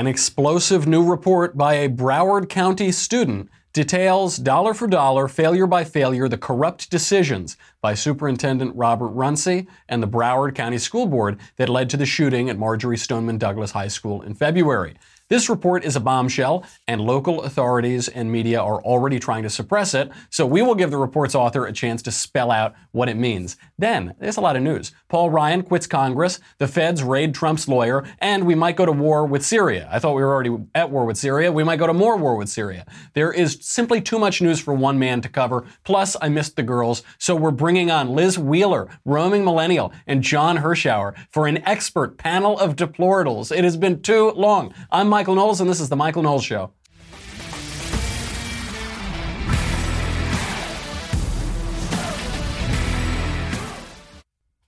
An explosive new report by a Broward County student details dollar for dollar, failure by failure, the corrupt decisions by Superintendent Robert Runcie and the Broward County School Board that led to the shooting at Marjory Stoneman Douglas High School in February. This report is a bombshell, and local authorities and media are already trying to suppress it, so we will give the report's author a chance to spell out what it means. Then, there's a lot of news. Paul Ryan quits Congress, the feds raid Trump's lawyer, and we might go to war with Syria. I thought we were already at war with Syria. We might go to more war with Syria. There is simply too much news for one man to cover. Plus, I missed the girls, so we're bringing on Liz Wheeler, roaming millennial, and John Hirschauer for an expert panel of deplorables. It has been too long. I'm Michael Knowles, and this is The Michael Knowles Show.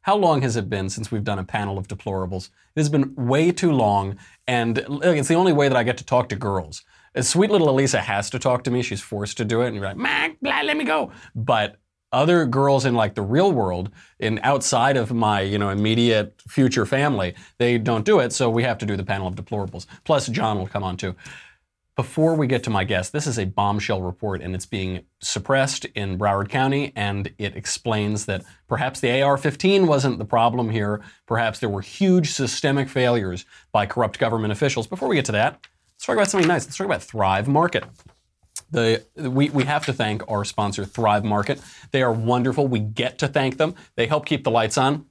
How long has it been since we've done a panel of deplorables? It has been way too long, and it's the only way that I get to talk to girls. Sweet little Alisa has to talk to me. She's forced to do it, and you're like, Mac, let me go. But other girls in like the real world in outside of my you know immediate future family they don't do it so we have to do the panel of deplorables. Plus john will come on too. Before we get to my guest this is a bombshell report and it's being suppressed in broward county and it explains that perhaps the ar-15 wasn't the problem here. Perhaps there were huge systemic failures by corrupt government officials. Before we get to that let's talk about something nice. Let's talk about thrive market the, we, we have to thank our sponsor, Thrive Market. They are wonderful. We get to thank them. They help keep the lights on.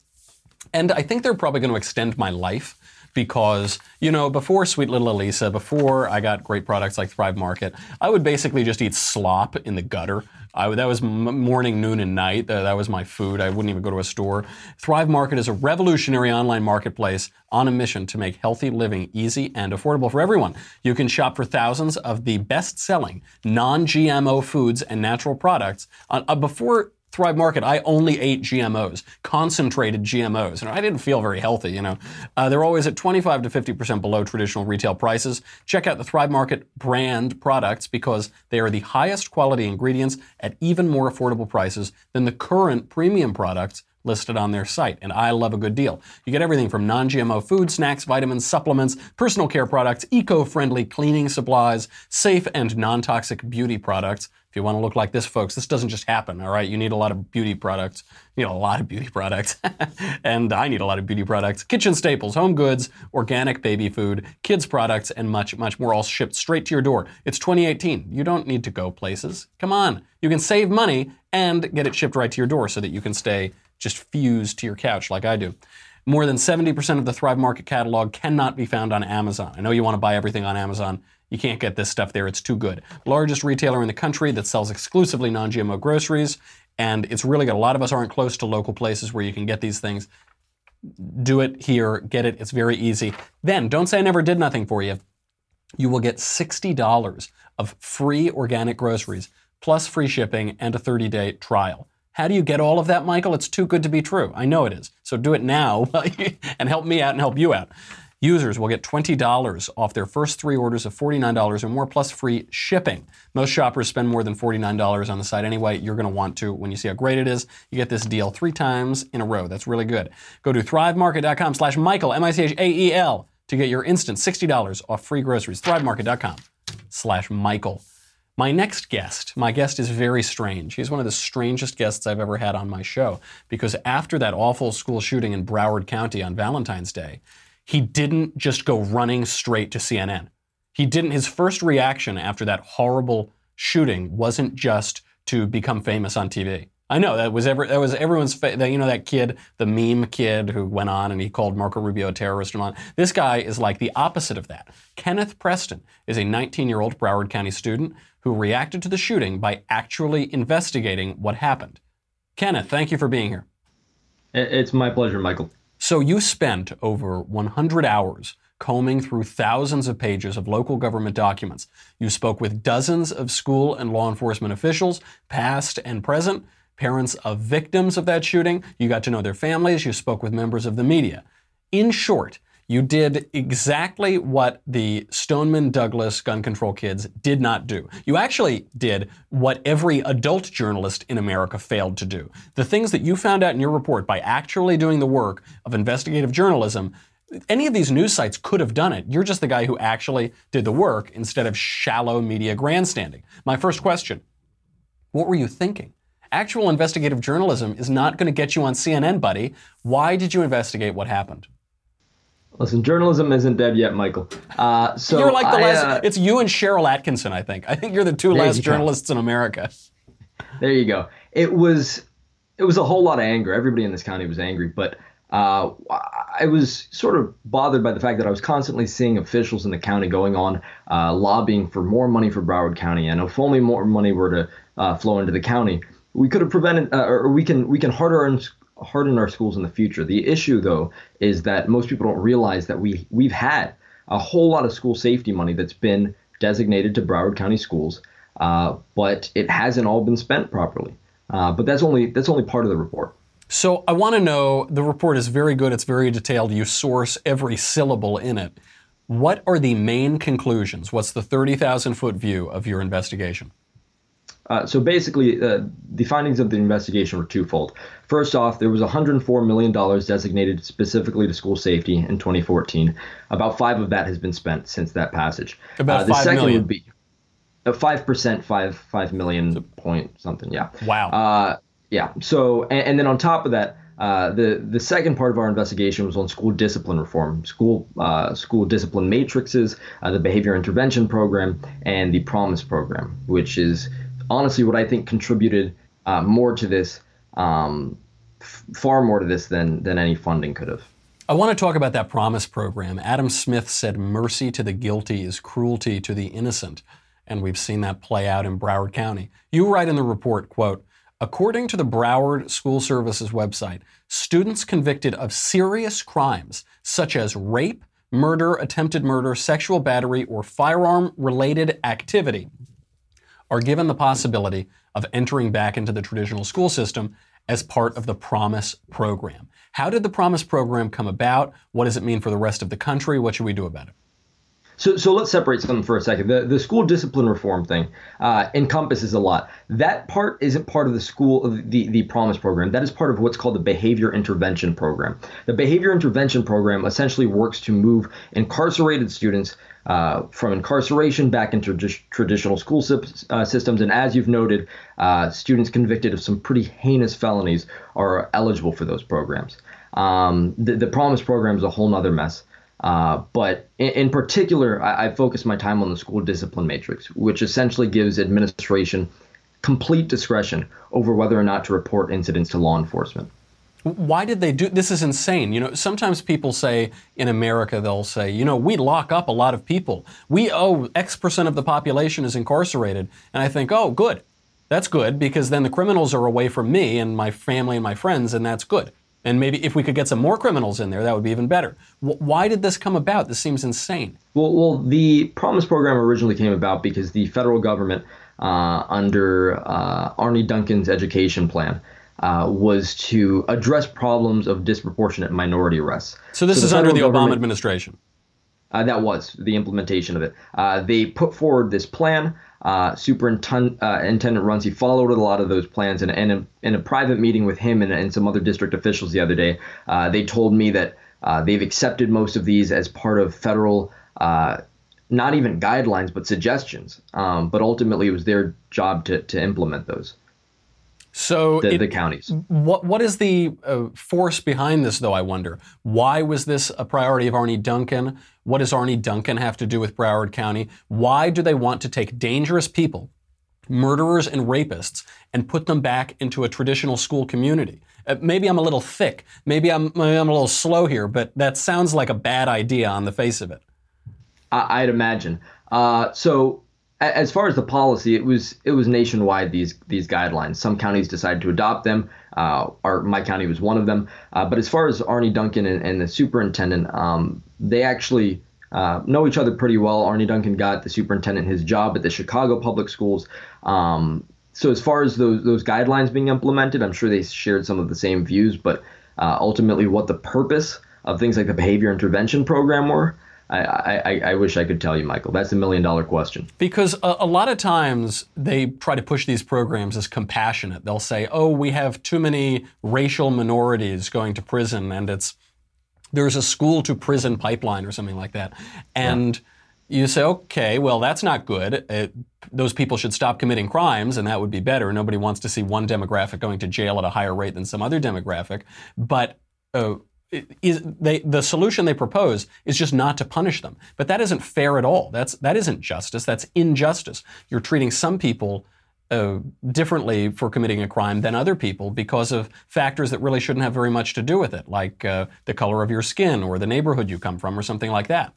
And I think they're probably going to extend my life because, you know, before Sweet Little Alisa, before I got great products like Thrive Market, I would basically just eat slop in the gutter. I, that was morning, noon, and night. That, that was my food. I wouldn't even go to a store. Thrive Market is a revolutionary online marketplace on a mission to make healthy living easy and affordable for everyone. You can shop for thousands of the best selling non GMO foods and natural products. Uh, before Thrive Market, I only ate GMOs, concentrated GMOs, and I didn't feel very healthy, you know. Uh, they're always at 25 to 50% below traditional retail prices. Check out the Thrive Market brand products because they are the highest quality ingredients at even more affordable prices than the current premium products listed on their site. And I love a good deal. You get everything from non GMO food, snacks, vitamins, supplements, personal care products, eco friendly cleaning supplies, safe and non toxic beauty products. If you want to look like this, folks, this doesn't just happen, all right? You need a lot of beauty products. You need a lot of beauty products. and I need a lot of beauty products. Kitchen staples, home goods, organic baby food, kids products, and much, much more all shipped straight to your door. It's 2018. You don't need to go places. Come on. You can save money and get it shipped right to your door so that you can stay just fused to your couch like I do. More than 70% of the Thrive Market catalog cannot be found on Amazon. I know you want to buy everything on Amazon. You can't get this stuff there, it's too good. Largest retailer in the country that sells exclusively non GMO groceries, and it's really good. A lot of us aren't close to local places where you can get these things. Do it here, get it, it's very easy. Then, don't say I never did nothing for you. You will get $60 of free organic groceries, plus free shipping and a 30 day trial. How do you get all of that, Michael? It's too good to be true. I know it is. So do it now and help me out and help you out. Users will get $20 off their first three orders of $49 or more plus free shipping. Most shoppers spend more than $49 on the site anyway. You're going to want to when you see how great it is. You get this deal three times in a row. That's really good. Go to thrivemarket.com slash Michael, M-I-C-H-A-E-L, to get your instant $60 off free groceries. Thrivemarket.com slash Michael. My next guest, my guest is very strange. He's one of the strangest guests I've ever had on my show because after that awful school shooting in Broward County on Valentine's Day, he didn't just go running straight to CNN. He didn't, his first reaction after that horrible shooting wasn't just to become famous on TV. I know that was ever that was everyone's fa- you know that kid, the meme kid who went on and he called Marco Rubio a terrorist and on. This guy is like the opposite of that. Kenneth Preston is a 19-year-old Broward County student who reacted to the shooting by actually investigating what happened. Kenneth, thank you for being here. It's my pleasure, Michael. So, you spent over 100 hours combing through thousands of pages of local government documents. You spoke with dozens of school and law enforcement officials, past and present, parents of victims of that shooting. You got to know their families. You spoke with members of the media. In short, you did exactly what the Stoneman Douglas gun control kids did not do. You actually did what every adult journalist in America failed to do. The things that you found out in your report by actually doing the work of investigative journalism Any of these news sites could have done it. You're just the guy who actually did the work instead of shallow media grandstanding. My first question What were you thinking? Actual investigative journalism is not going to get you on CNN, buddy. Why did you investigate what happened? Listen, journalism isn't dead yet, Michael. Uh, so you're like the I, last. uh, it's you and Sharyl Attkisson, I think. I think you're the two last go. journalists in America. There you go. It was it was a whole lot of anger. Everybody in this county was angry, but uh, I was sort of bothered by the fact that I was constantly seeing officials in the county going on uh, lobbying for more money for Broward County, and if only more money were to uh, flow into the county, we could have prevented, uh, or we can we can harden our, harden our schools in the future. The issue, though, is that most people don't realize that we we've had a whole lot of school safety money that's been designated to Broward County schools, uh, but it hasn't all been spent properly. Uh, but that's only that's only part of the report. So I want to know the report is very good, it's very detailed. You source every syllable in it. What are the main conclusions? What's the 30,000 foot view of your investigation? Uh, so basically, uh, the findings of the investigation were twofold. First off, there was $104 million designated specifically to school safety in 2014. About five of that has been spent since that passage. About uh, the five second million. would be uh, five percent, five five million point something. Yeah. Wow. Uh, yeah. So, and, and then on top of that, uh, the the second part of our investigation was on school discipline reform, school uh, school discipline matrices, uh, the behavior intervention program, and the Promise program, which is honestly what I think contributed uh, more to this, um, f- far more to this than than any funding could have. I want to talk about that promise program. Adam Smith said mercy to the guilty is cruelty to the innocent, and we've seen that play out in Broward County. You write in the report, quote, According to the Broward School Services website, students convicted of serious crimes such as rape, murder, attempted murder, sexual battery, or firearm related activity are given the possibility of entering back into the traditional school system as part of the Promise program. How did the Promise program come about? What does it mean for the rest of the country? What should we do about it? So, so let's separate something for a second. The the school discipline reform thing uh, encompasses a lot. That part isn't part of the school of the the Promise program. That is part of what's called the behavior intervention program. The behavior intervention program essentially works to move incarcerated students uh, from incarceration back into tradi- traditional school sys- uh, systems. And as you've noted, uh, students convicted of some pretty heinous felonies are eligible for those programs. Um, the, the Promise program is a whole nother mess. Uh, but in, in particular, I, I focus my time on the school discipline matrix, which essentially gives administration complete discretion over whether or not to report incidents to law enforcement. Why did they do this? Is insane. You know, sometimes people say in America, they'll say, you know, we lock up a lot of people. We owe X percent of the population is incarcerated. And I think, oh, good. That's good because then the criminals are away from me and my family and my friends, and that's good. And maybe if we could get some more criminals in there, that would be even better. W- why did this come about? This seems insane. Well, well, the Promise program originally came about because the federal government, uh, under uh, Arne Duncan's education plan, uh, was to address problems of disproportionate minority arrests. So this the is under the Obama administration. Uh, that was the implementation of it. Uh, they put forward this plan. Uh, Superintendent uh, Intendant Runcie followed a lot of those plans, and, and in, in a private meeting with him and, and some other district officials the other day, uh, they told me that uh, they've accepted most of these as part of federal, uh, not even guidelines, but suggestions. Um, but ultimately, it was their job to, to implement those, So the, it- the counties. What what is the uh, force behind this, though? I wonder. Why was this a priority of Arne Duncan? What does Arne Duncan have to do with Broward County? Why do they want to take dangerous people, murderers and rapists, and put them back into a traditional school community? Uh, maybe I'm a little thick. Maybe I'm maybe I'm a little slow here, but that sounds like a bad idea on the face of it. I, I'd imagine. Uh, so as far as the policy, it was it was nationwide. These these guidelines. Some counties decided to adopt them. Uh, our my county was one of them. Uh, but as far as Arne Duncan and, and the superintendent, um, they actually. Uh, know each other pretty well. Arne Duncan got the superintendent his job at the Chicago Public Schools. Um, so as far as those those guidelines being implemented, I'm sure they shared some of the same views. But uh, ultimately, what the purpose of things like the behavior intervention program were, I, I, I wish I could tell you, Michael. That's a million dollar question. Because a, a lot of times they try to push these programs as compassionate. They'll say, oh, we have too many racial minorities going to prison and it's there's a school to prison pipeline or something like that. And you say, okay, well, that's not good. It, those people should stop committing crimes, and that would be better. Nobody wants to see one demographic going to jail at a higher rate than some other demographic. But uh, is they, the solution they propose is just not to punish them. But that isn't fair at all. That's that isn't justice. That's injustice. You're treating some people uh, differently for committing a crime than other people because of factors that really shouldn't have very much to do with it, like uh, the color of your skin or the neighborhood you come from or something like that.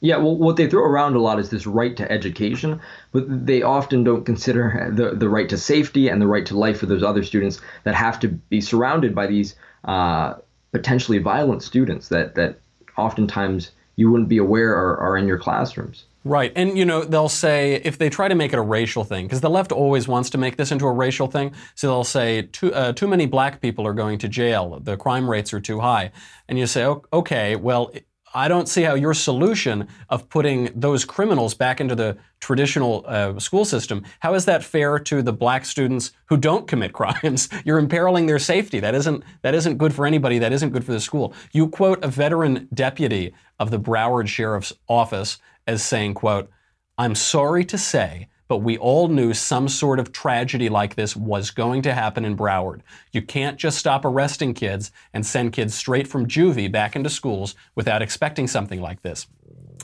Yeah, well, what they throw around a lot is this right to education, but they often don't consider the, the right to safety and the right to life for those other students that have to be surrounded by these uh, potentially violent students that, that oftentimes you wouldn't be aware are, are in your classrooms. Right. And, you know, they'll say, if they try to make it a racial thing, because the left always wants to make this into a racial thing, so they'll say, too, uh, too many black people are going to jail, the crime rates are too high. And you say, okay, well, I don't see how your solution of putting those criminals back into the traditional uh, school system, how is that fair to the black students who don't commit crimes? You're imperiling their safety. That isn't, that isn't good for anybody. That isn't good for the school. You quote a veteran deputy of the Broward Sheriff's Office as saying, quote, I'm sorry to say but we all knew some sort of tragedy like this was going to happen in Broward. You can't just stop arresting kids and send kids straight from juvie back into schools without expecting something like this.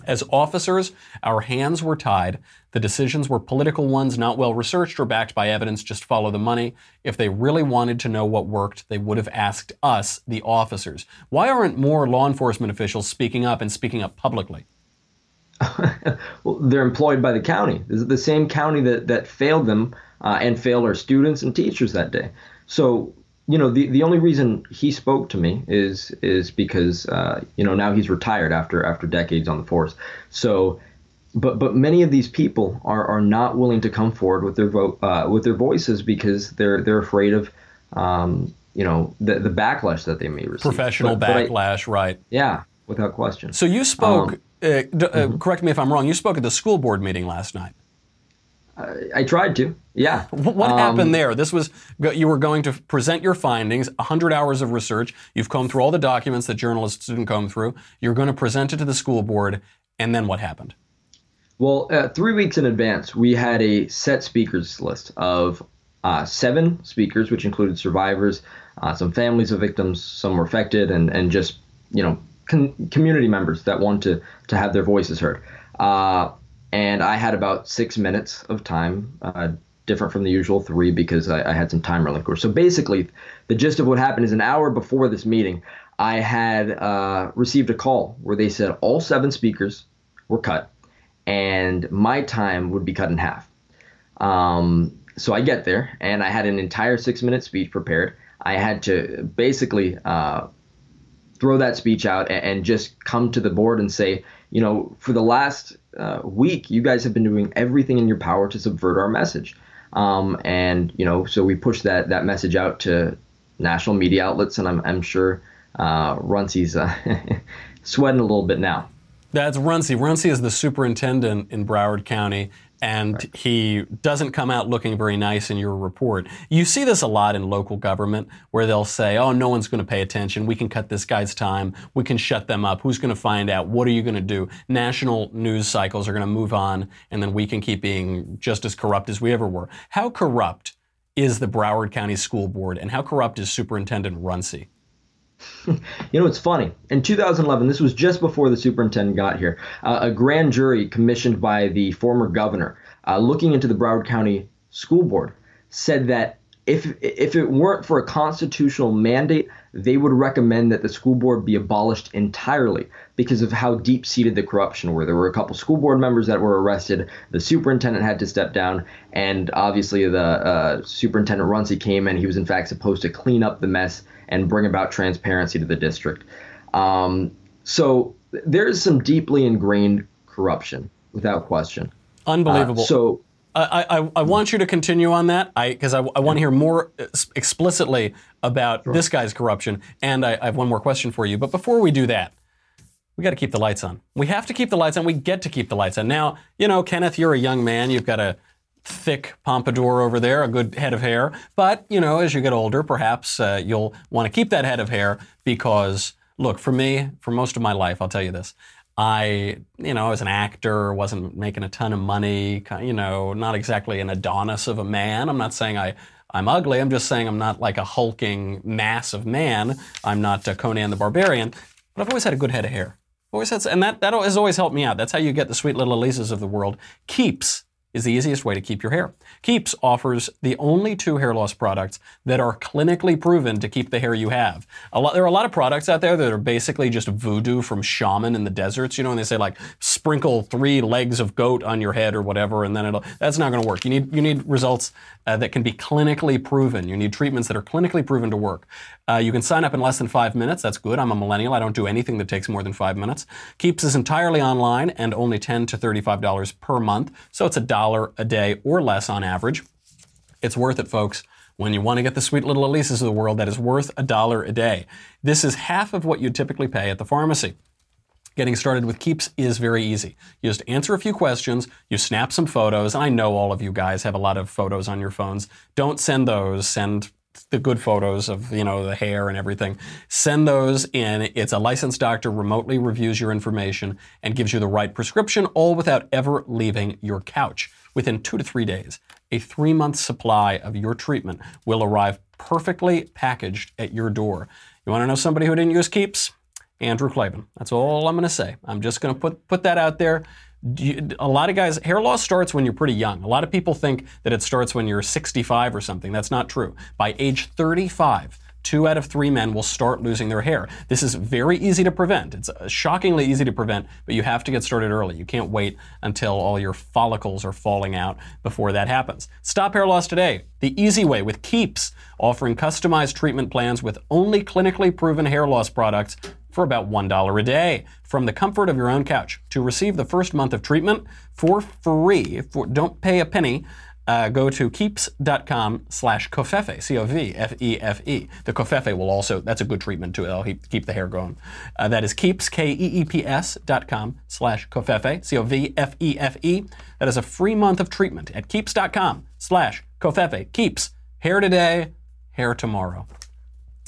As officers, our hands were tied. The decisions were political ones, not well researched or backed by evidence, just follow the money. If they really wanted to know what worked, they would have asked us, the officers. Why aren't more law enforcement officials speaking up and speaking up publicly? well, they're employed by the county. This is the same county that, that failed them uh, and failed our students and teachers that day. So, you know, the, the only reason he spoke to me is is because uh, you know now he's retired after after decades on the force. So, but but many of these people are, are not willing to come forward with their vote uh, with their voices because they're they're afraid of um, you know the the backlash that they may receive. Professional but, backlash, but I, right? Yeah, without question. So you spoke. Um, uh, d- uh, mm-hmm. correct me if I'm wrong. You spoke at the school board meeting last night. Uh, I tried to. Yeah. What um, happened there? This was you were going to present your findings, 100 hours of research. You've combed through all the documents that journalists didn't comb through. You're going to present it to the school board, and then what happened? Well, uh, three weeks in advance, we had a set speakers list of uh, seven speakers, which included survivors, uh, some families of victims, some were affected, and and just you know con- community members that want to to have their voices heard. Uh, and I had about six minutes of time, uh, different from the usual three because I, I had some time relinquished. So basically, the gist of what happened is an hour before this meeting, I had uh, received a call where they said all seven speakers were cut, and my time would be cut in half. Um, so I get there, and I had an entire six minute speech prepared. I had to basically uh, throw that speech out and, and, just come to the board and say, you know, for the last uh, week, you guys have been doing everything in your power to subvert our message. Um, and you know, so we pushed that that message out to national media outlets, and I'm I'm sure uh, Runcie's uh, sweating a little bit now. That's Runcie. Runcie is the superintendent in Broward County, and right. he doesn't come out looking very nice in your report. You see this a lot in local government where they'll say, oh, no one's going to pay attention. We can cut this guy's time. We can shut them up. Who's going to find out? What are you going to do? National news cycles are going to move on, and then we can keep being just as corrupt as we ever were. How corrupt is the Broward County School Board, and how corrupt is Superintendent Runcie? you know, it's funny. In 2011, this was just before the superintendent got here, uh, a grand jury commissioned by the former governor uh, looking into the Broward County School Board said that if if it weren't for a constitutional mandate, they would recommend that the school board be abolished entirely because of how deep seated the corruption were. There were a couple school board members that were arrested. The superintendent had to step down, and obviously the uh, superintendent Runcie came in. He was in fact supposed to clean up the mess and bring about transparency to the district. Um, so there's some deeply ingrained corruption, without question. Unbelievable. Uh, so I, I, I, want you to continue on that because I, I, I want to hear more explicitly about sure. this guy's corruption. And I, I have one more question for you. But before we do that, we got to keep the lights on. We have to keep the lights on. We get to keep the lights on. Now, you know, Kenneth, you're a young man. You've got a thick pompadour over there, a good head of hair. But, you know, as you get older, perhaps uh, you'll want to keep that head of hair because Look, for me, for most of my life, I'll tell you this. I, you know, as an actor, wasn't making a ton of money, you know, not exactly an Adonis of a man. I'm not saying I, I'm ugly. I'm just saying I'm not like a hulking mass of man. I'm not Conan the Barbarian, but I've always had a good head of hair. Always had, and that, that has always helped me out. That's how you get the sweet little Elises of the world. Keeps is the easiest way to keep your hair. Keeps offers the only two hair loss products that are clinically proven to keep the hair you have. Lot, there are a lot of products out there that are basically just voodoo from shaman in the deserts. You know, and they say like sprinkle three legs of goat on your head or whatever, and then it'll. That's not going to work. You need you need results uh, that can be clinically proven. You need treatments that are clinically proven to work. Uh, you can sign up in less than five minutes. That's good. I'm a millennial. I don't do anything that takes more than five minutes. Keeps is entirely online and only 10 to $35 per month. So it's a dollar a day or less on average. It's worth it, folks. When you want to get the sweet little Elises of the world, that is worth a dollar a day. This is half of what you typically pay at the pharmacy. Getting started with Keeps is very easy. You just answer a few questions, you snap some photos, and I know all of you guys have a lot of photos on your phones. Don't send those, send the good photos of you know the hair and everything. Send those in. It's a licensed doctor remotely reviews your information and gives you the right prescription all without ever leaving your couch. Within 2 to 3 days a 3 month supply of your treatment will arrive perfectly packaged at your door. You want to know somebody who didn't use keeps? Andrew Klavan that's all I'm going to say. I'm just going to put put that out there you, a lot of guys, hair loss starts when you're pretty young. A lot of people think that it starts when you're 65 or something. That's not true. By age 35, two out of three men will start losing their hair. This is very easy to prevent. It's uh, shockingly easy to prevent, but you have to get started early. You can't wait until all your follicles are falling out before that happens. Stop hair loss today. The easy way with Keeps, offering customized treatment plans with only clinically proven hair loss products for about $1 a day from the comfort of your own couch. To receive the first month of treatment for free, for, don't pay a penny, uh, go to keeps.com slash covfefe, C-O-V-F-E-F-E. The covfefe will also, that's a good treatment too, it'll keep the hair going. Uh, that is keeps, K-E-E-P-S dot com slash covfefe, C-O-V-F-E-F-E. That is a free month of treatment at keeps.com slash covfefe. Keeps, hair today, hair tomorrow.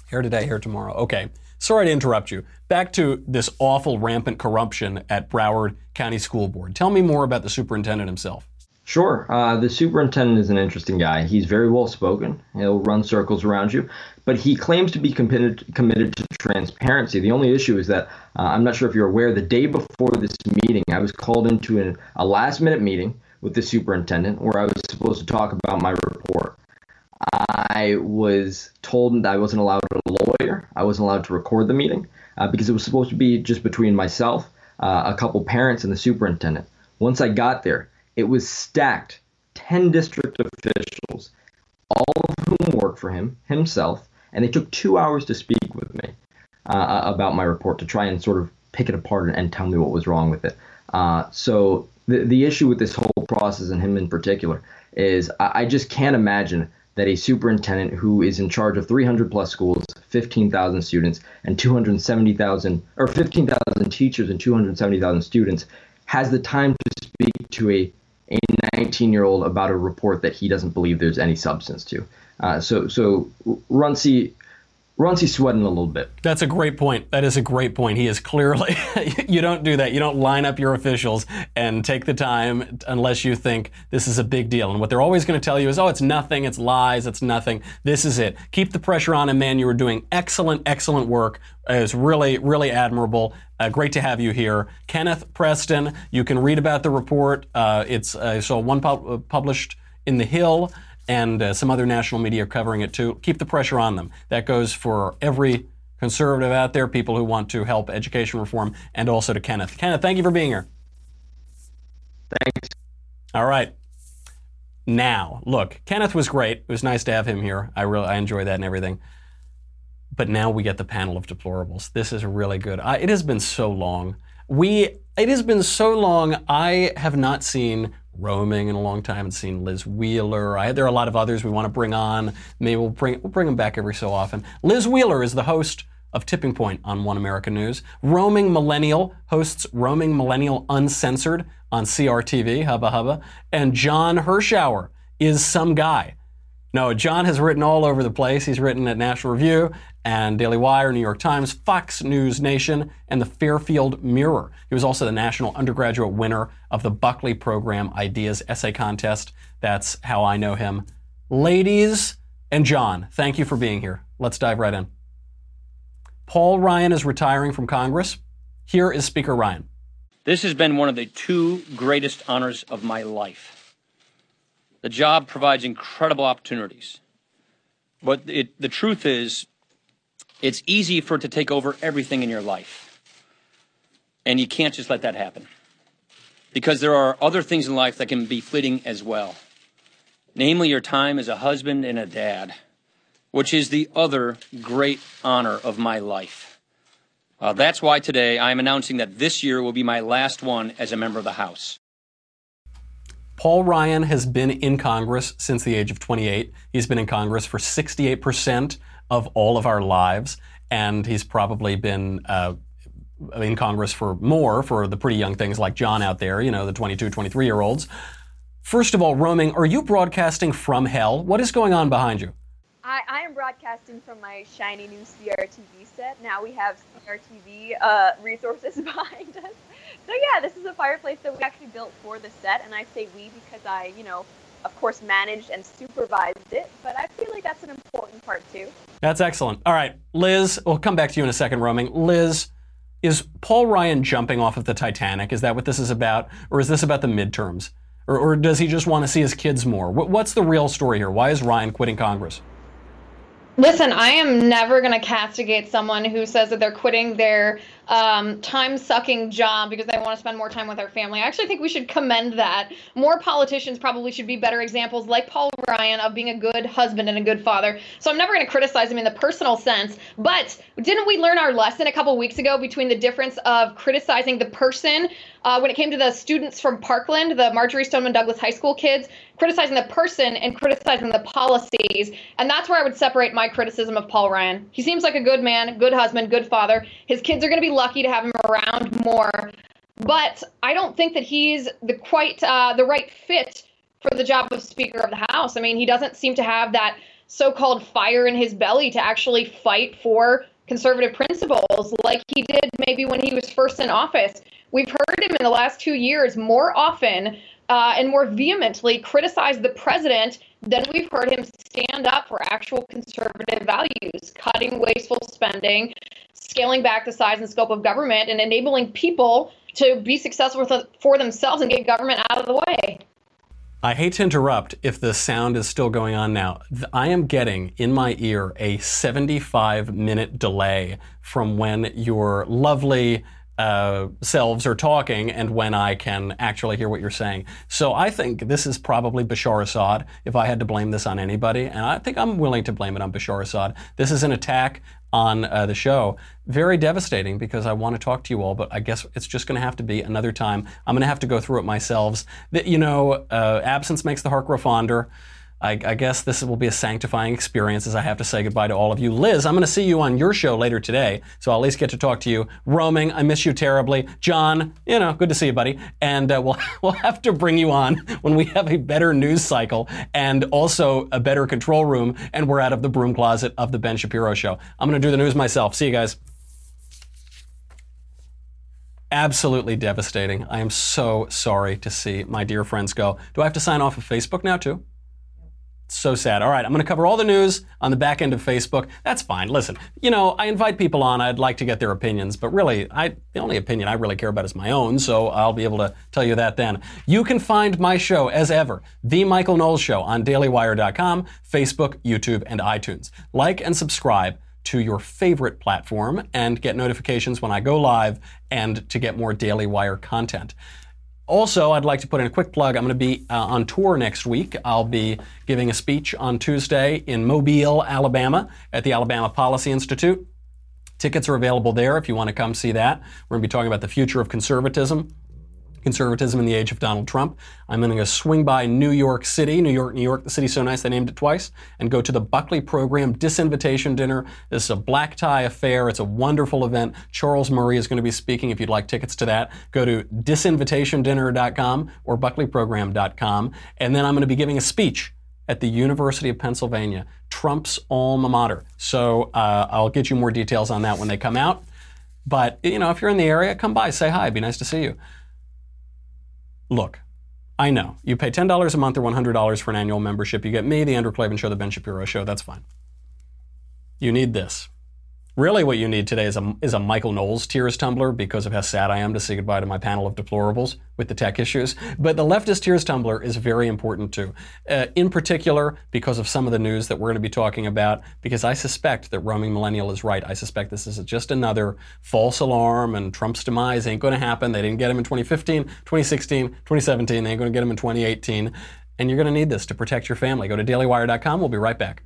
Hair today, hair tomorrow. Okay. Sorry to interrupt you. Back to this awful rampant corruption at Broward County School Board. Tell me more about the superintendent himself. Sure. Uh, the superintendent is an interesting guy. He's very well spoken. He'll run circles around you, but he claims to be committed committed to transparency. The only issue is that uh, I'm not sure if you're aware. The day before this meeting, I was called into an, a last minute meeting with the superintendent where I was supposed to talk about my report. I was told that I wasn't allowed a I wasn't allowed to record the meeting uh, because it was supposed to be just between myself, uh, a couple parents, and the superintendent. Once I got there, it was stacked 10 district officials, all of whom work for him, himself, and they took two hours to speak with me uh, about my report to try and sort of pick it apart and, and tell me what was wrong with it. Uh, so the, the issue with this whole process, and him in particular, is I, I just can't imagine that a superintendent who is in charge of 300 plus schools, 15,000 students, and 270,000 or 15,000 teachers and 270,000 students has the time to speak to a a 19 year old about a report that he doesn't believe there's any substance to. Uh, so so Runcie Runcie's sweating a little bit. That's a great point. That is a great point. He is clearly, you don't do that. You don't line up your officials and take the time unless you think this is a big deal. And what they're always going to tell you is, oh, it's nothing, it's lies, it's nothing. This is it. Keep the pressure on him, man. You are doing excellent, excellent work. It's really, really admirable. Uh, great to have you here. Kenneth Preston, you can read about the report. Uh, it's uh, so one uh, published in The Hill and uh, some other national media are covering it too. Keep the pressure on them. That goes for every conservative out there, people who want to help education reform, and also to Kenneth. Kenneth, thank you for being here. Thanks. All right. Now, look, Kenneth was great. It was nice to have him here. I really I enjoy that and everything. But now we get the panel of deplorables. This is really good. I, it has been so long. We it has been so long. I have not seen roaming in a long time and seen Liz Wheeler. I, there are a lot of others we want to bring on. Maybe we'll bring we'll bring them back every so often. Liz Wheeler is the host of Tipping Point on One America News. Roaming Millennial hosts Roaming Millennial Uncensored on CRTV, hubba hubba. And John Hirschauer is some guy. No, John has written all over the place. He's written at National Review and Daily Wire, New York Times, Fox News Nation, and the Fairfield Mirror. He was also the national undergraduate winner of the Buckley Program Ideas Essay Contest. That's how I know him. Ladies and John, thank you for being here. Let's dive right in. Paul Ryan is retiring from Congress. Here is Speaker Ryan. This has been one of the two greatest honors of my life. The job provides incredible opportunities. But it, the truth is, it's easy for it to take over everything in your life. And you can't just let that happen. Because there are other things in life that can be fleeting as well. Namely, your time as a husband and a dad, which is the other great honor of my life. Uh, that's why today I am announcing that this year will be my last one as a member of the House. Paul Ryan has been in Congress since the age of 28. He's been in Congress for 68% of all of our lives, and he's probably been uh, in Congress for more for the pretty young things like John out there, you know, the 22, 23 year olds. First of all, roaming, are you broadcasting from hell? What is going on behind you? I, I am broadcasting from my shiny new CRTV set. Now we have CRTV uh, resources behind us. So yeah, this is a fireplace that we actually built for the set, and I say we because I, you know, of course, managed and supervised it. But I feel like that's an important part too. That's excellent. All right, Liz, we'll come back to you in a second, roaming. Liz, is Paul Ryan jumping off of the Titanic? Is that what this is about, or is this about the midterms? Or, or does he just want to see his kids more? What's the real story here? Why is Ryan quitting Congress? Listen, I am never going to castigate someone who says that they're quitting their um, time sucking job because they want to spend more time with their family. I actually think we should commend that. More politicians probably should be better examples, like Paul Ryan, of being a good husband and a good father. So I'm never going to criticize him in the personal sense. But didn't we learn our lesson a couple weeks ago between the difference of criticizing the person uh, when it came to the students from Parkland, the Marjory Stoneman Douglas High School kids, criticizing the person and criticizing the policies? And that's where I would separate my criticism of Paul Ryan. He seems like a good man, good husband, good father. His kids are going to be lucky to have him around more. But I don't think that he's the quite uh, the right fit for the job of Speaker of the House. I mean, he doesn't seem to have that so-called fire in his belly to actually fight for conservative principles like he did maybe when he was first in office. We've heard him in the last two years more often uh, and more vehemently criticize the president than we've heard him stand up for actual conservative values, cutting wasteful spending, scaling back the size and scope of government, and enabling people to be successful for themselves and get government out of the way. I hate to interrupt if the sound is still going on now. I am getting in my ear a 75 minute delay from when your lovely uh, selves are talking and when I can actually hear what you're saying. So I think this is probably Bashar Assad, if I had to blame this on anybody. And I think I'm willing to blame it on Bashar Assad. This is an attack on uh, the show. Very devastating because I want to talk to you all, but I guess it's just going to have to be another time. I'm going to have to go through it myself. That you know, uh, absence makes the heart grow fonder. I, I, guess this will be a sanctifying experience as I have to say goodbye to all of you. Liz, I'm going to see you on your show later today, so I'll at least get to talk to you. Roaming, I miss you terribly. John, you know, good to see you, buddy. And uh, we'll, we'll have to bring you on when we have a better news cycle and also a better control room, and we're out of the broom closet of the Ben Shapiro show. I'm going to do the news myself. See you guys absolutely devastating. I am so sorry to see my dear friends go. Do I have to sign off of Facebook now, too? So sad. All right, I'm going to cover all the news on the back end of Facebook. That's fine. Listen, you know, I invite people on. I'd like to get their opinions, but really, I the only opinion I really care about is my own, so I'll be able to tell you that then. You can find my show as ever, The Michael Knowles Show on dailywire.com, Facebook, YouTube, and iTunes. Like and subscribe to your favorite platform and get notifications when I go live and to get more Daily Wire content. Also, I'd like to put in a quick plug. I'm going to be uh, on tour next week. I'll be giving a speech on Tuesday in Mobile, Alabama, at the Alabama Policy Institute. Tickets are available there if you want to come see that. We're going to be talking about the future of conservatism conservatism in the age of Donald Trump. I'm going to swing by New York City, New York, New York. The city's so nice they named it twice, and go to the Buckley Program Disinvitation Dinner. This is a black tie affair. It's a wonderful event. Charles Murray is going to be speaking. If you'd like tickets to that, go to disinvitationdinner.com or buckleyprogram.com. And then I'm going to be giving a speech at the University of Pennsylvania, Trump's alma mater. So uh, I'll get you more details on that when they come out. But you know, if you're in the area, come by, say hi. It'd be nice to see you. Look, I know you pay ten dollars a month or one hundred dollars for an annual membership. You get me, the Andrew Klavan Show, the Ben Shapiro Show. That's fine. You need this. Really, what you need today is a, is a Michael Knowles tears tumbler because of how sad I am to say goodbye to my panel of deplorables with the tech issues. But the leftist tears tumbler is very important too. Uh, in particular, because of some of the news that we're going to be talking about, because I suspect that roaming millennial is right. I suspect this is just another false alarm and Trump's demise ain't going to happen. They didn't get him in 2015, 2016, 2017. They ain't going to get him in 2018. And you're going to need this to protect your family. Go to dailywire.com. We'll be right back.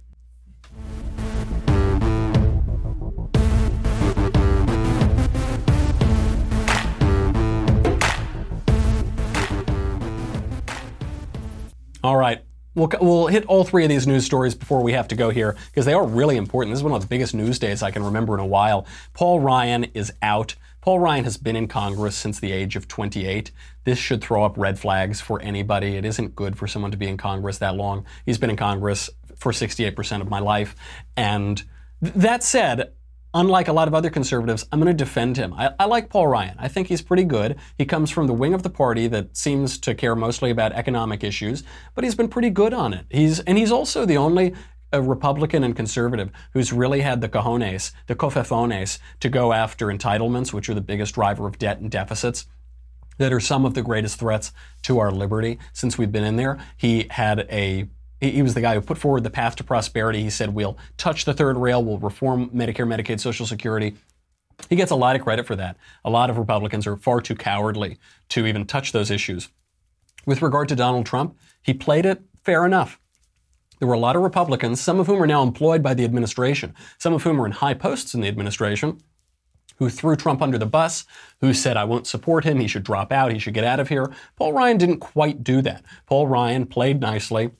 All right. We'll, we'll hit all three of these news stories before we have to go here because they are really important. This is one of the biggest news days I can remember in a while. Paul Ryan is out. Paul Ryan has been in Congress since the age of 28. This should throw up red flags for anybody. It isn't good for someone to be in Congress that long. He's been in Congress for 68% of my life. And th- that said, unlike a lot of other conservatives, I'm going to defend him. I, I, like Paul Ryan. I think he's pretty good. He comes from the wing of the party that seems to care mostly about economic issues, but he's been pretty good on it. He's and he's also the only a Republican and conservative who's really had the cojones, the cofefones, to go after entitlements, which are the biggest driver of debt and deficits that are some of the greatest threats to our liberty since we've been in there. He had a he was the guy who put forward the path to prosperity. He said, We'll touch the third rail, we'll reform Medicare, Medicaid, Social Security. He gets a lot of credit for that. A lot of Republicans are far too cowardly to even touch those issues. With regard to Donald Trump, he played it fair enough. There were a lot of Republicans, some of whom are now employed by the administration, some of whom are in high posts in the administration, who threw Trump under the bus, who said, I won't support him, he should drop out, he should get out of here. Paul Ryan didn't quite do that. Paul Ryan played nicely.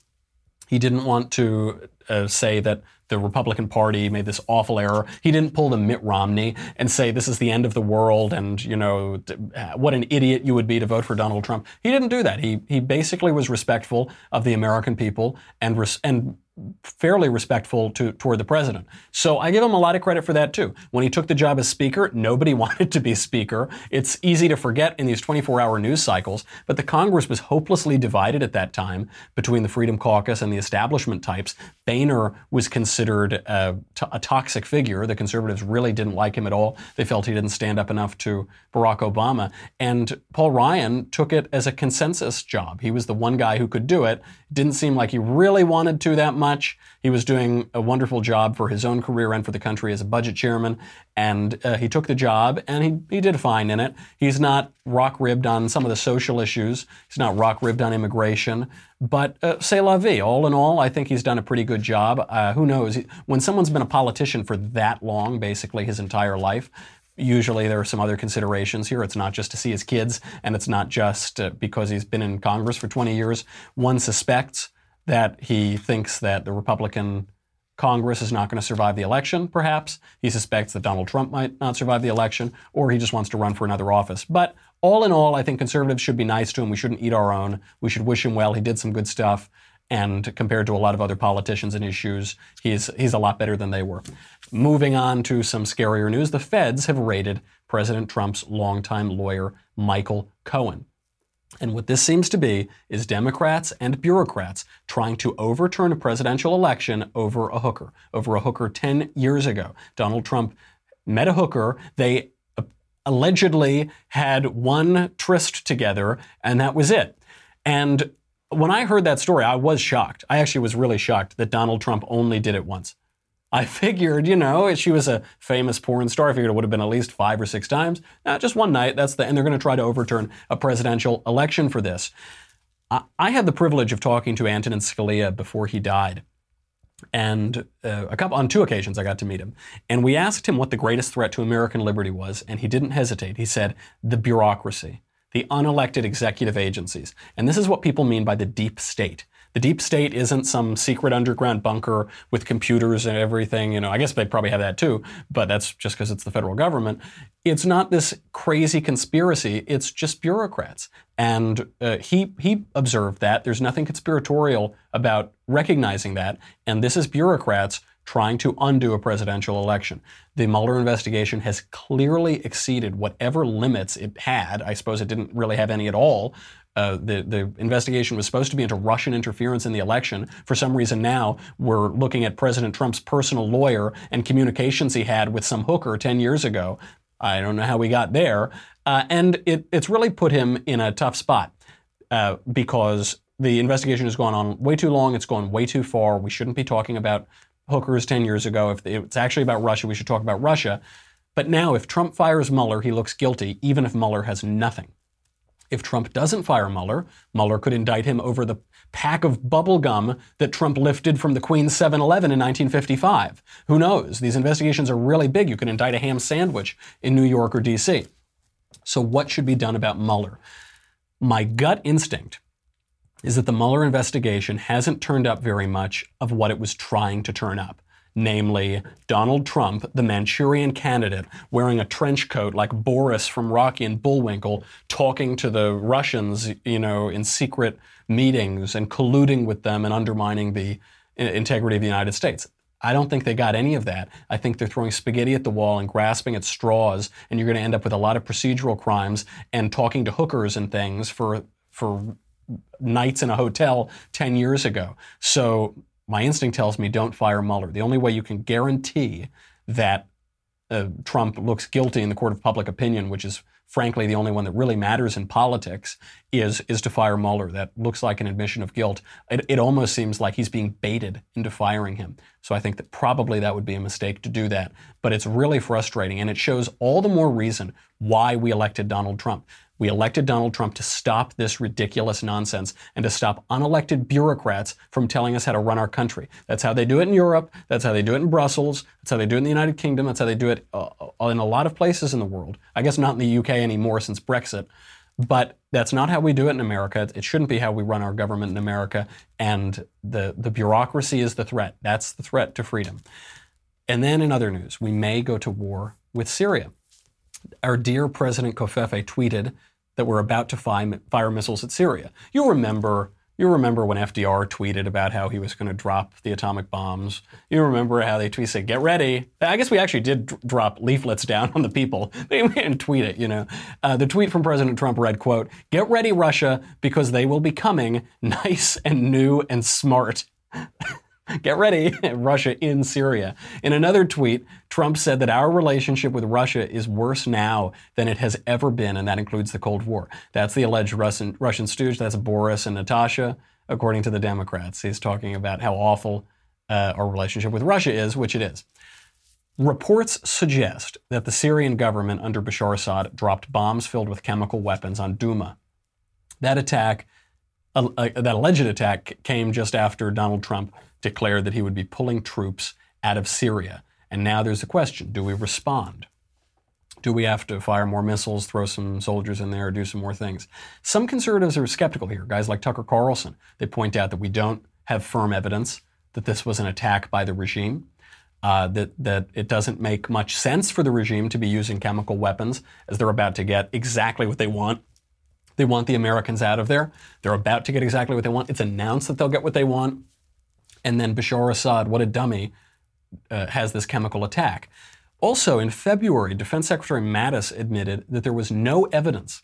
He didn't want to uh, say that the Republican Party made this awful error. He didn't pull the Mitt Romney and say this is the end of the world and you know what an idiot you would be to vote for Donald Trump. He didn't do that. He he basically was respectful of the American people and res- and fairly respectful to, toward the president. So I give him a lot of credit for that too. When he took the job as speaker, nobody wanted to be speaker. It's easy to forget in these 24 hour news cycles, but the Congress was hopelessly divided at that time between the Freedom Caucus and the establishment types. Boehner was considered a, a toxic figure. The conservatives really didn't like him at all. They felt he didn't stand up enough to Barack Obama. And Paul Ryan took it as a consensus job. He was the one guy who could do it. It didn't seem like he really wanted to that much much. He was doing a wonderful job for his own career and for the country as a budget chairman, and uh, he took the job and he, he did fine in it. He's not rock ribbed on some of the social issues, he's not rock ribbed on immigration, but uh, c'est la vie. All in all, I think he's done a pretty good job. Uh, who knows? When someone's been a politician for that long, basically his entire life, usually there are some other considerations here. It's not just to see his kids, and it's not just uh, because he's been in Congress for 20 years. One suspects that he thinks that the Republican Congress is not going to survive the election, perhaps. He suspects that Donald Trump might not survive the election, or he just wants to run for another office. But all in all, I think conservatives should be nice to him. We shouldn't eat our own. We should wish him well. He did some good stuff. And compared to a lot of other politicians and issues, he's, he's a lot better than they were. Moving on to some scarier news, the feds have raided President Trump's longtime lawyer, Michael Cohen. And what this seems to be is Democrats and bureaucrats trying to overturn a presidential election over a hooker, over a hooker 10 years ago. Donald Trump met a hooker. They uh, allegedly had one tryst together, and that was it. And when I heard that story, I was shocked. I actually was really shocked that Donald Trump only did it once. I figured, you know, she was a famous porn star. I figured it would have been at least five or six times. Just one night. That's the, and they're going to try to overturn a presidential election for this. I, I had the privilege of talking to Antonin Scalia before he died. And uh, a couple on two occasions I got to meet him. And we asked him what the greatest threat to American liberty was, and he didn't hesitate. He said, the bureaucracy, the unelected executive agencies. And this is what people mean by the deep state. The deep state isn't some secret underground bunker with computers and everything. You know, I guess they probably have that too, but that's just because it's the federal government. It's not this crazy conspiracy. It's just bureaucrats. And uh, he he observed that there's nothing conspiratorial about recognizing that. And this is bureaucrats trying to undo a presidential election. The Mueller investigation has clearly exceeded whatever limits it had. I suppose it didn't really have any at all. Uh, the, the investigation was supposed to be into Russian interference in the election. For some reason, now we're looking at President Trump's personal lawyer and communications he had with some hooker 10 years ago. I don't know how we got there. Uh, and it, it's really put him in a tough spot uh, because the investigation has gone on way too long. It's gone way too far. We shouldn't be talking about hookers 10 years ago. If it's actually about Russia, we should talk about Russia. But now, if Trump fires Mueller, he looks guilty, even if Mueller has nothing. If Trump doesn't fire Mueller, Mueller could indict him over the pack of bubble gum that Trump lifted from the Queen's 7 Eleven in 1955. Who knows? These investigations are really big. You can indict a ham sandwich in New York or D.C. So, what should be done about Mueller? My gut instinct is that the Mueller investigation hasn't turned up very much of what it was trying to turn up. Namely, Donald Trump, the Manchurian candidate, wearing a trench coat like Boris from Rocky and Bullwinkle, talking to the Russians, you know, in secret meetings and colluding with them and undermining the uh, integrity of the United States. I don't think they got any of that. I think they're throwing spaghetti at the wall and grasping at straws, and you're going to end up with a lot of procedural crimes and talking to hookers and things for for nights in a hotel 10 years ago. So my instinct tells me don't fire Mueller. The only way you can guarantee that uh, Trump looks guilty in the court of public opinion, which is frankly the only one that really matters in politics, is is to fire Mueller. That looks like an admission of guilt. It, it almost seems like he's being baited into firing him. So I think that probably that would be a mistake to do that. But it's really frustrating, and it shows all the more reason why we elected Donald Trump. We elected Donald Trump to stop this ridiculous nonsense and to stop unelected bureaucrats from telling us how to run our country. That's how they do it in Europe. That's how they do it in Brussels. That's how they do it in the United Kingdom. That's how they do it uh, in a lot of places in the world. I guess not in the UK anymore since Brexit. But that's not how we do it in America. It shouldn't be how we run our government in America. And the, the bureaucracy is the threat. That's the threat to freedom. And then in other news, we may go to war with Syria our dear President Covfefe tweeted that we're about to fire, fire missiles at Syria. You remember you remember when FDR tweeted about how he was going to drop the atomic bombs. You remember how they tweet said, "Get ready." I guess we actually did d- drop leaflets down on the people. They didn't tweet it, you know. Uh, the tweet from President Trump read, "Quote: Get ready, Russia, because they will be coming, nice and new and smart." Get ready, Russia in Syria. In another tweet, Trump said that our relationship with Russia is worse now than it has ever been, and that includes the Cold War. That's the alleged Russian, Russian stooge. That's Boris and Natasha, according to the Democrats. He's talking about how awful uh, our relationship with Russia is, which it is. Reports suggest that the Syrian government under Bashar Assad dropped bombs filled with chemical weapons on Douma. That attack, uh, uh, that alleged attack, came just after Donald Trump declared that he would be pulling troops out of Syria. And now there's a question do we respond? Do we have to fire more missiles, throw some soldiers in there, do some more things? Some conservatives are skeptical here. Guys like Tucker Carlson, they point out that we don't have firm evidence that this was an attack by the regime. Uh, that, that it doesn't make much sense for the regime to be using chemical weapons as they're about to get exactly what they want. They want the Americans out of there. They're about to get exactly what they want. It's announced that they'll get what they want. And then Bashar Assad, what a dummy, uh, has this chemical attack. Also, in February, Defense Secretary Mattis admitted that there was no evidence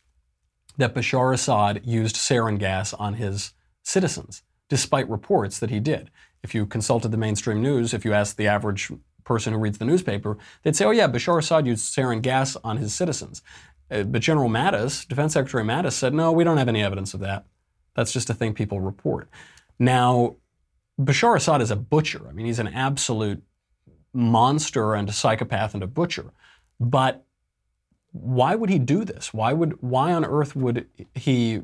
that Bashar Assad used sarin gas on his citizens, despite reports that he did. If you consulted the mainstream news, if you asked the average person who reads the newspaper, they'd say, oh, yeah, Bashar Assad used sarin gas on his citizens. Uh, but General Mattis, Defense Secretary Mattis, said, no, we don't have any evidence of that. That's just a thing people report. Now, Bashar Assad is a butcher. I mean, he's an absolute monster and a psychopath and a butcher. But why would he do this? Why would why on earth would he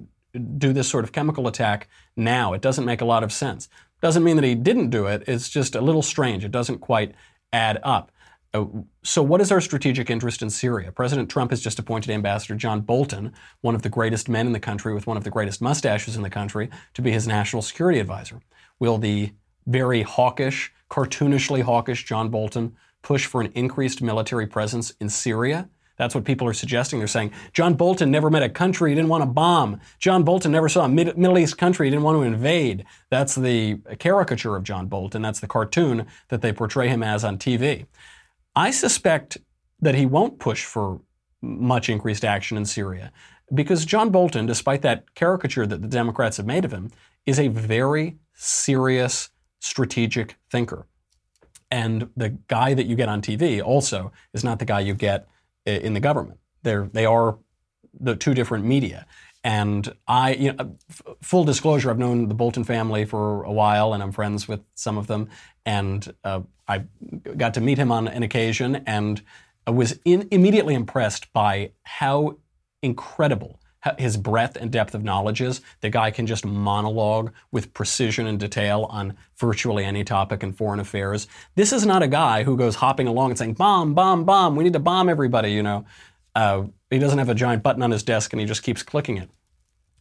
do this sort of chemical attack now? It doesn't make a lot of sense. Doesn't mean that he didn't do it. It's just a little strange. It doesn't quite add up. Uh, so, what is our strategic interest in Syria? President Trump has just appointed Ambassador John Bolton, one of the greatest men in the country with one of the greatest mustaches in the country, to be his national security advisor. Will the very hawkish, cartoonishly hawkish John Bolton push for an increased military presence in Syria? That's what people are suggesting. They're saying John Bolton never met a country he didn't want to bomb. John Bolton never saw a Mid- Middle East country he didn't want to invade. That's the caricature of John Bolton. That's the cartoon that they portray him as on TV. I suspect that he won't push for much increased action in Syria because John Bolton, despite that caricature that the Democrats have made of him, is a very serious strategic thinker. And the guy that you get on TV also is not the guy you get in the government. They're, they are the two different media. And I, you know, full disclosure, I've known the Bolton family for a while, and I'm friends with some of them. And uh, I got to meet him on an occasion, and I was in, immediately impressed by how incredible his breadth and depth of knowledge is. The guy can just monologue with precision and detail on virtually any topic in foreign affairs. This is not a guy who goes hopping along and saying, bomb, bomb, bomb, we need to bomb everybody, you know. Uh, he doesn't have a giant button on his desk and he just keeps clicking it.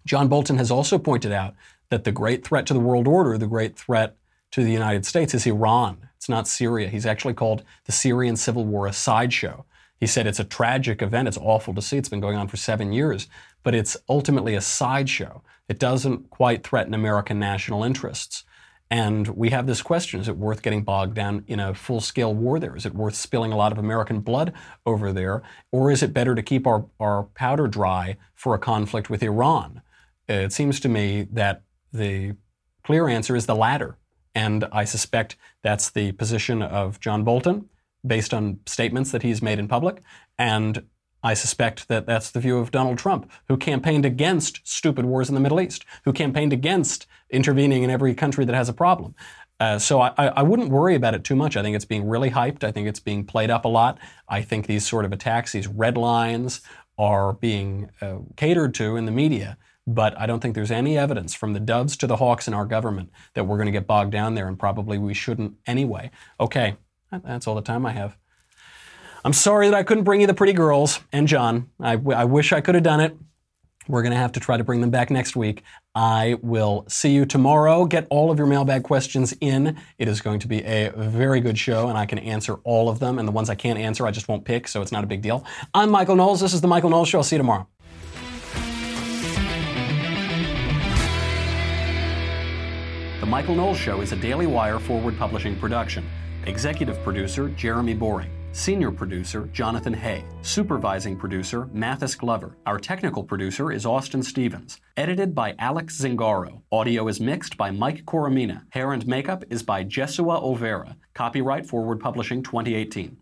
John Bolton has also pointed out that the great threat to the world order, the great threat to the United States is Iran. It's not Syria. He's actually called the Syrian civil war a sideshow. He said it's a tragic event. It's awful to see. It's been going on for seven years, but it's ultimately a sideshow. It doesn't quite threaten American national interests. And we have this question is it worth getting bogged down in a full scale war there? Is it worth spilling a lot of American blood over there? Or is it better to keep our, our powder dry for a conflict with Iran? It seems to me that the clear answer is the latter. And I suspect that's the position of John Bolton based on statements that he's made in public. And I suspect that that's the view of Donald Trump, who campaigned against stupid wars in the Middle East, who campaigned against intervening in every country that has a problem. Uh, so I, I, wouldn't worry about it too much. I think it's being really hyped. I think it's being played up a lot. I think these sort of attacks, these red lines, are being uh, catered to in the media. But I don't think there's any evidence from the doves to the hawks in our government that we're going to get bogged down there, and probably we shouldn't anyway. Okay, that's all the time I have. I'm sorry that I couldn't bring you the pretty girls and John. I, wish I could have done it. We're going to have to try to bring them back next week. I will see you tomorrow. Get all of your mailbag questions in. It is going to be a very good show, and I can answer all of them. And the ones I can't answer, I just won't pick, so it's not a big deal. I'm Michael Knowles. This is The Michael Knowles Show. I'll see you tomorrow. The Michael Knowles Show is a Daily Wire forward publishing production. Executive producer Jeremy Boring. Senior producer Jonathan Hay. Supervising producer Mathis Glover. Our technical producer is Austin Stevens. Edited by Alex Zingaro. Audio is mixed by Mike Coromina. Hair and makeup is by Jesua Olvera. Copyright Forward Publishing 2018.